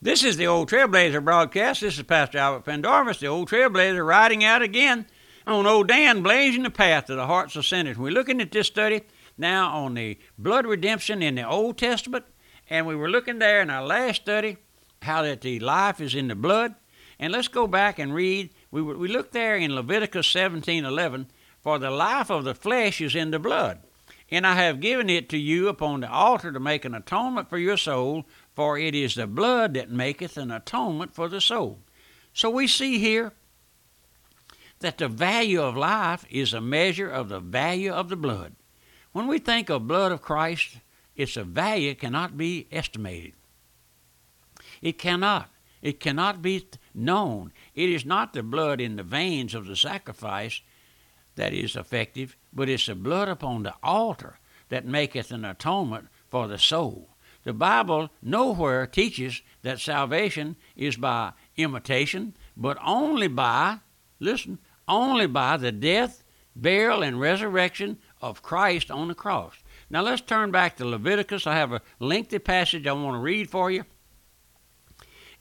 This is the Old Trailblazer broadcast. This is Pastor Albert Pendarvis, the Old Trailblazer, riding out again on Old Dan, blazing the path to the hearts of sinners. We're looking at this study now on the blood redemption in the Old Testament, and we were looking there in our last study how that the life is in the blood. And let's go back and read. We, we looked there in Leviticus 17:11, for the life of the flesh is in the blood. And I have given it to you upon the altar to make an atonement for your soul, for it is the blood that maketh an atonement for the soul. So we see here that the value of life is a measure of the value of the blood. When we think of blood of Christ, its value cannot be estimated. It cannot. It cannot be known. It is not the blood in the veins of the sacrifice that is effective, but it's the blood upon the altar that maketh an atonement for the soul. The Bible nowhere teaches that salvation is by imitation, but only by, listen, only by the death, burial, and resurrection of Christ on the cross. Now let's turn back to Leviticus. I have a lengthy passage I want to read for you.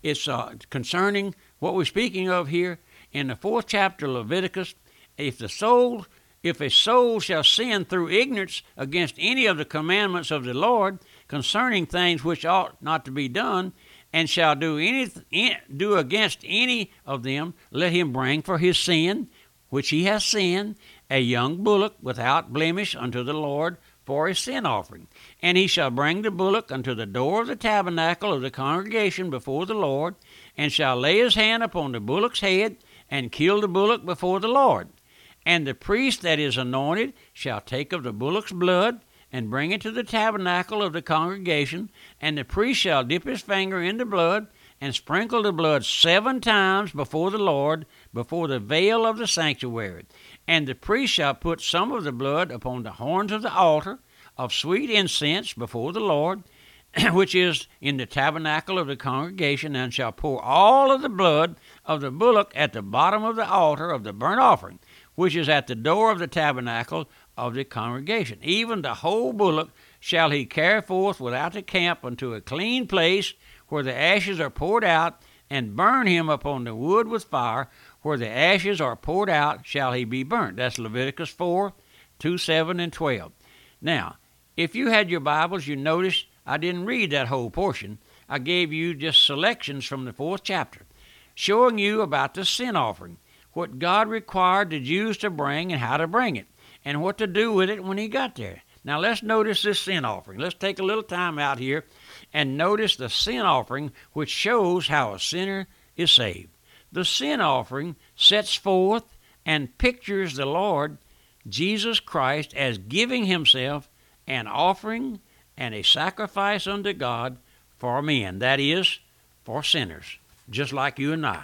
It's uh, concerning what we're speaking of here in the fourth chapter of Leviticus. If the soul, if a soul shall sin through ignorance against any of the commandments of the Lord, concerning things which ought not to be done, and shall do any do against any of them, let him bring for his sin, which he has sinned, a young bullock without blemish unto the Lord for a sin offering. And he shall bring the bullock unto the door of the tabernacle of the congregation before the Lord, and shall lay his hand upon the bullock's head, and kill the bullock before the Lord. And the priest that is anointed shall take of the bullock's blood, and bring it to the tabernacle of the congregation, and the priest shall dip his finger in the blood, and sprinkle the blood seven times before the Lord, before the veil of the sanctuary. And the priest shall put some of the blood upon the horns of the altar of sweet incense before the Lord, which is in the tabernacle of the congregation, and shall pour all of the blood of the bullock at the bottom of the altar of the burnt offering, which is at the door of the tabernacle of the congregation. Even the whole bullock shall he carry forth without the camp unto a clean place where the ashes are poured out, and burn him upon the wood with fire. Where the ashes are poured out shall he be burnt. That's Leviticus 4 2, 7, and 12. Now, if you had your Bibles, you notice I didn't read that whole portion. I gave you just selections from the fourth chapter, showing you about the sin offering, what God required the Jews to bring and how to bring it and what to do with it when he got there. Now let's notice this sin offering. Let's take a little time out here and notice the sin offering, which shows how a sinner is saved. The sin offering sets forth and pictures the Lord Jesus Christ as giving himself an offering and a sacrifice unto God for men, that is, for sinners, just like you and I.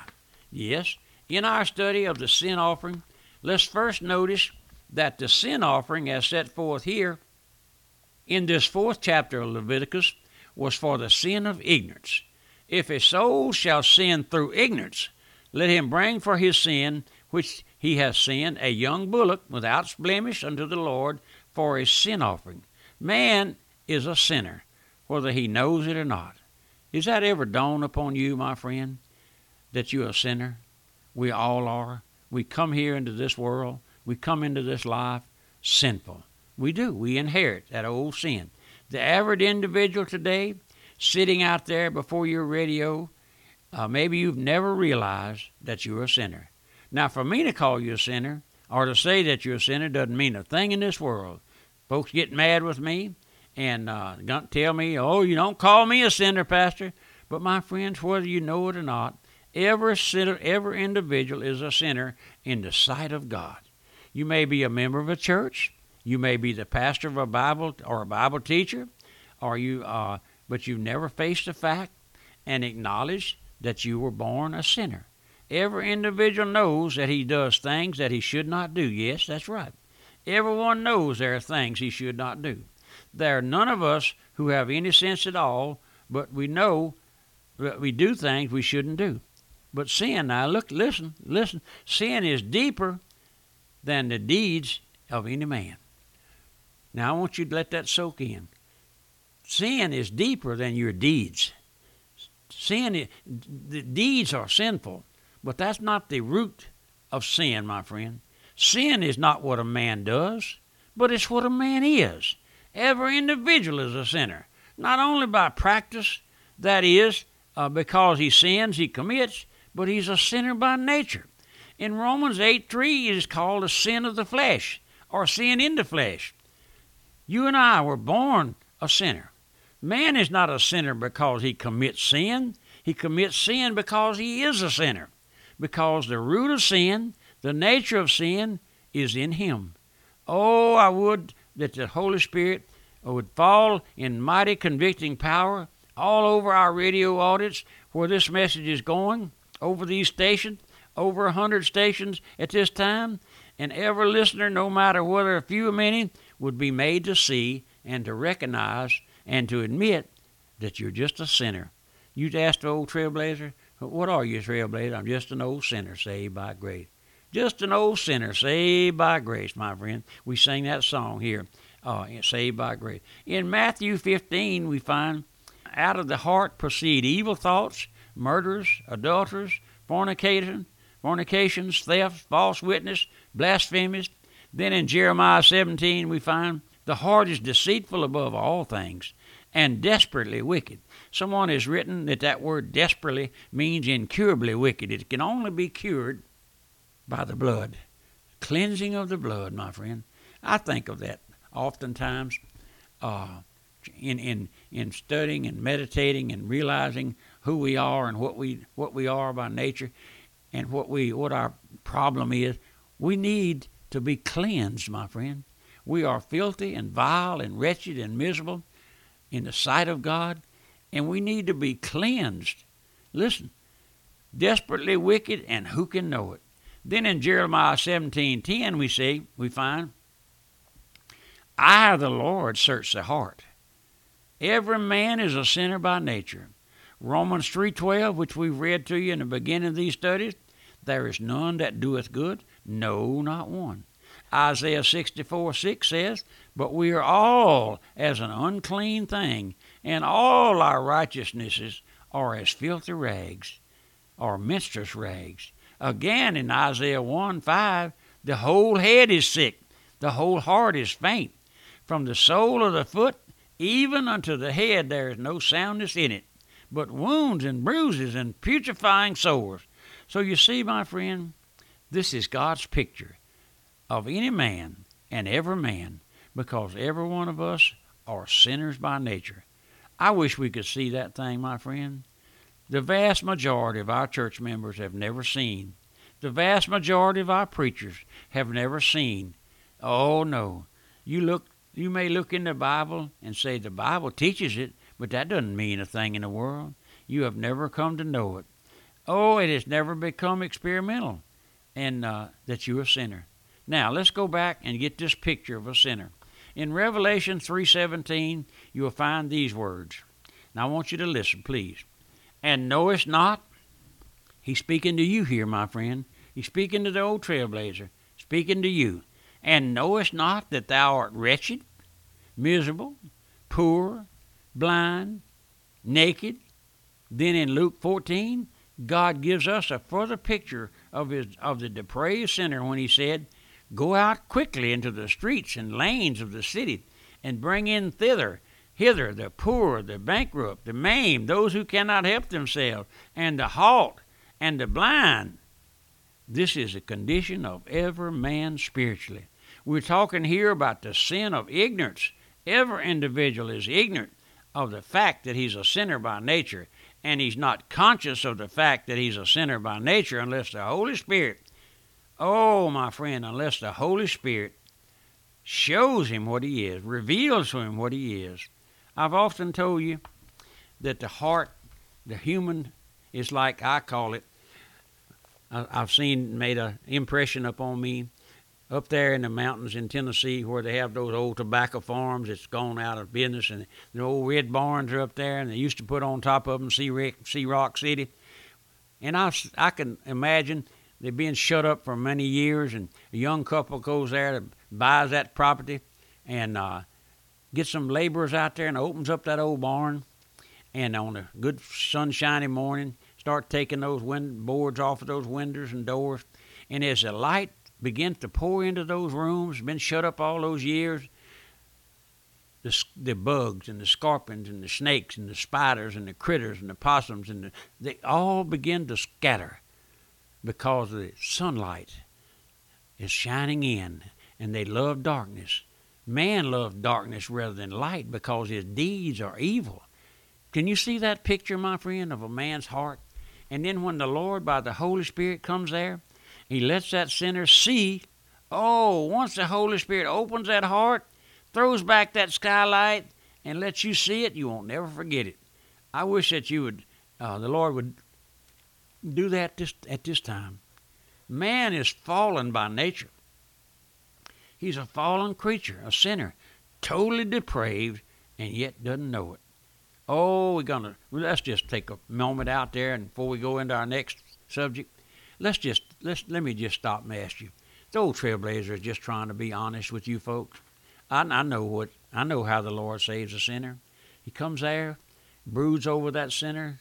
Yes, in our study of the sin offering, let's first notice that the sin offering, as set forth here in this fourth chapter of Leviticus, was for the sin of ignorance. If a soul shall sin through ignorance, let him bring for his sin which he has sinned a young bullock without blemish unto the Lord for a sin offering. Man is a sinner, whether he knows it or not. Is that ever dawned upon you, my friend, that you're a sinner? We all are. We come here into this world we come into this life sinful. We do. We inherit that old sin. The average individual today, sitting out there before your radio, uh, maybe you've never realized that you're a sinner. Now, for me to call you a sinner or to say that you're a sinner doesn't mean a thing in this world. Folks get mad with me and uh, tell me, oh, you don't call me a sinner, Pastor. But my friends, whether you know it or not, every sinner, every individual is a sinner in the sight of God. You may be a member of a church. You may be the pastor of a Bible or a Bible teacher, or you, uh, but you've never faced the fact and acknowledged that you were born a sinner. Every individual knows that he does things that he should not do. Yes, that's right. Everyone knows there are things he should not do. There are none of us who have any sense at all, but we know that we do things we shouldn't do. But sin, now look, listen, listen, sin is deeper than the deeds of any man. Now, I want you to let that soak in. Sin is deeper than your deeds. Sin, the deeds are sinful, but that's not the root of sin, my friend. Sin is not what a man does, but it's what a man is. Every individual is a sinner, not only by practice, that is, uh, because he sins, he commits, but he's a sinner by nature. In Romans 8 3, it is called a sin of the flesh, or sin in the flesh. You and I were born a sinner. Man is not a sinner because he commits sin. He commits sin because he is a sinner. Because the root of sin, the nature of sin, is in him. Oh, I would that the Holy Spirit would fall in mighty convicting power all over our radio audits where this message is going, over these stations, over a hundred stations at this time, and every listener, no matter whether a few or many, would be made to see and to recognize and to admit that you're just a sinner. You'd ask the old trailblazer, What are you, trailblazer? I'm just an old sinner saved by grace. Just an old sinner saved by grace, my friend. We sing that song here, uh, saved by grace. In Matthew 15, we find, Out of the heart proceed evil thoughts, murders, adulterers, fornication, fornications, thefts, false witness, blasphemies. Then in Jeremiah 17, we find, The heart is deceitful above all things and desperately wicked. Someone has written that that word desperately means incurably wicked. It can only be cured by the blood. Cleansing of the blood, my friend. I think of that oftentimes uh, in, in, in studying and meditating and realizing who we are and what we, what we are by nature and what, we, what our problem is. We need to be cleansed, my friend. We are filthy and vile and wretched and miserable in the sight of God, and we need to be cleansed. Listen, desperately wicked, and who can know it? Then in Jeremiah 17:10 we see, we find, I the Lord search the heart. Every man is a sinner by nature. Romans 3:12, which we've read to you in the beginning of these studies, there is none that doeth good, no, not one. Isaiah 64 6 says, But we are all as an unclean thing, and all our righteousnesses are as filthy rags, or minstrel's rags. Again in Isaiah 1 5, the whole head is sick, the whole heart is faint. From the sole of the foot even unto the head there is no soundness in it, but wounds and bruises and putrefying sores. So you see, my friend, this is God's picture of any man and every man, because every one of us are sinners by nature. I wish we could see that thing, my friend. The vast majority of our church members have never seen. The vast majority of our preachers have never seen. Oh no. You look you may look in the Bible and say the Bible teaches it, but that doesn't mean a thing in the world. You have never come to know it. Oh, it has never become experimental and uh, that you're a sinner. Now, let's go back and get this picture of a sinner. In Revelation 3:17, you will find these words. Now I want you to listen, please. And knowest not? He's speaking to you here, my friend. He's speaking to the old trailblazer, speaking to you. And knowest not that thou art wretched, miserable, poor, blind, naked? Then in Luke 14, God gives us a further picture of his of the depraved sinner when he said, Go out quickly into the streets and lanes of the city, and bring in thither, hither, the poor, the bankrupt, the maimed, those who cannot help themselves, and the halt, and the blind. This is the condition of every man spiritually. We're talking here about the sin of ignorance. Every individual is ignorant of the fact that he's a sinner by nature, and he's not conscious of the fact that he's a sinner by nature unless the Holy Spirit Oh, my friend, unless the Holy Spirit shows him what he is, reveals to him what he is. I've often told you that the heart, the human, is like I call it. I've seen made an impression upon me up there in the mountains in Tennessee where they have those old tobacco farms. It's gone out of business, and the old red barns are up there, and they used to put on top of them See Rock City. And I, I can imagine they've been shut up for many years, and a young couple goes there to buys that property and uh, gets some laborers out there and opens up that old barn. and on a good sunshiny morning, start taking those wind boards off of those windows and doors. And as the light begins to pour into those rooms, been shut up all those years, the, the bugs and the scorpions and the snakes and the spiders and the critters and the possums and the, they all begin to scatter because the sunlight is shining in and they love darkness. Man loves darkness rather than light because his deeds are evil. Can you see that picture, my friend, of a man's heart? And then when the Lord, by the Holy Spirit, comes there, he lets that sinner see. Oh, once the Holy Spirit opens that heart, throws back that skylight and lets you see it, you won't never forget it. I wish that you would, uh, the Lord would do that this, at this time. Man is fallen by nature. He's a fallen creature, a sinner, totally depraved, and yet doesn't know it. Oh, we're gonna let's just take a moment out there, and before we go into our next subject, let's just let's let me just stop and ask you. The old trailblazer is just trying to be honest with you folks. I, I know what I know how the Lord saves a sinner. He comes there, broods over that sinner.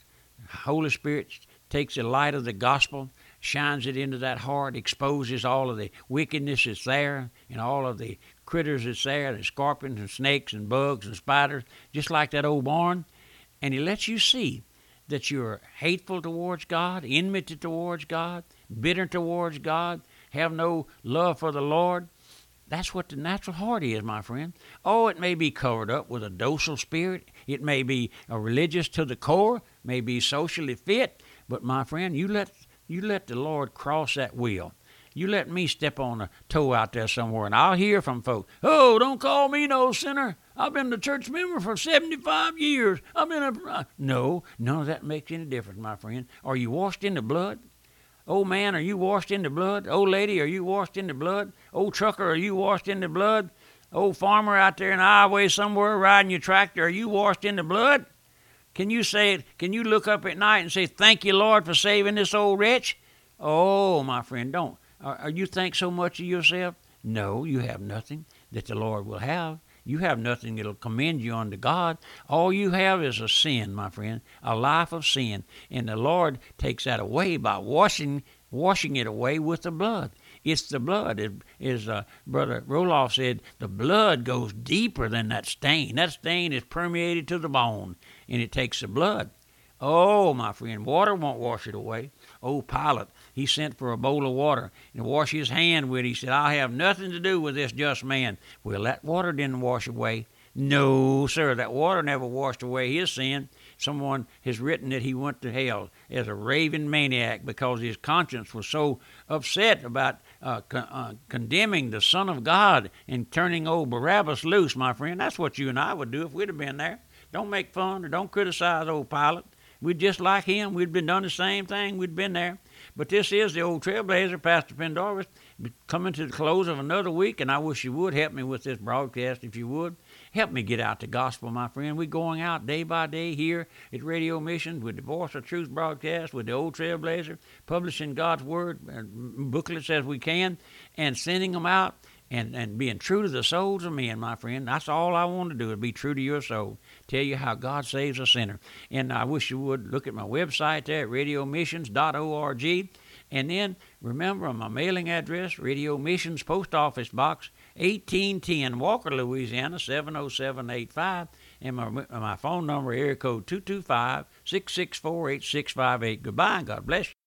Holy Spirit takes the light of the gospel, shines it into that heart, exposes all of the wickedness that's there and all of the critters that's there, the scorpions and snakes and bugs and spiders, just like that old barn. And he lets you see that you're hateful towards God, enmity towards God, bitter towards God, have no love for the Lord, that's what the natural heart is, my friend. Oh, it may be covered up with a docile spirit. It may be a religious to the core, may be socially fit, but my friend, you let you let the Lord cross that wheel. You let me step on a toe out there somewhere, and I'll hear from folks. Oh, don't call me no sinner. I've been a church member for 75 years. I've been a. Uh, no, none of that makes any difference, my friend. Are you washed in the blood? Old man, are you washed in the blood? Old lady, are you washed in the blood? Old trucker, are you washed in the blood? Old farmer out there in the highway somewhere riding your tractor, are you washed in the blood? Can you say it? Can you look up at night and say, Thank you, Lord, for saving this old wretch? Oh, my friend, don't. Are, you think so much of yourself? No, you have nothing that the Lord will have. You have nothing that'll commend you unto God. All you have is a sin, my friend, a life of sin. And the Lord takes that away by washing washing it away with the blood. It's the blood. It is uh, Brother Roloff said the blood goes deeper than that stain. That stain is permeated to the bone, and it takes the blood. Oh, my friend, water won't wash it away. Oh, Pilate, he sent for a bowl of water and wash his hand with it. He said, I have nothing to do with this just man. Well, that water didn't wash away. No, sir, that water never washed away his sin. Someone has written that he went to hell as a raving maniac because his conscience was so upset about uh, con- uh, condemning the Son of God and turning old Barabbas loose, my friend. That's what you and I would do if we'd have been there. Don't make fun or don't criticize old Pilate. We'd just like him. We'd been done the same thing. We'd been there. But this is the old trailblazer, Pastor Pendarvis, coming to the close of another week, and I wish you would help me with this broadcast if you would. Help me get out the gospel, my friend. We're going out day by day here at Radio Mission with the Voice of Truth broadcast, with the old trailblazer, publishing God's Word, uh, booklets as we can, and sending them out and, and being true to the souls of men, my friend. That's all I want to do is be true to your soul. Tell you how God saves a sinner. And I wish you would look at my website there at radiomissions.org. And then remember my mailing address, Radio Missions Post Office Box 1810, Walker, Louisiana 70785. And my, my phone number, area code 225 664 8658. Goodbye and God bless you.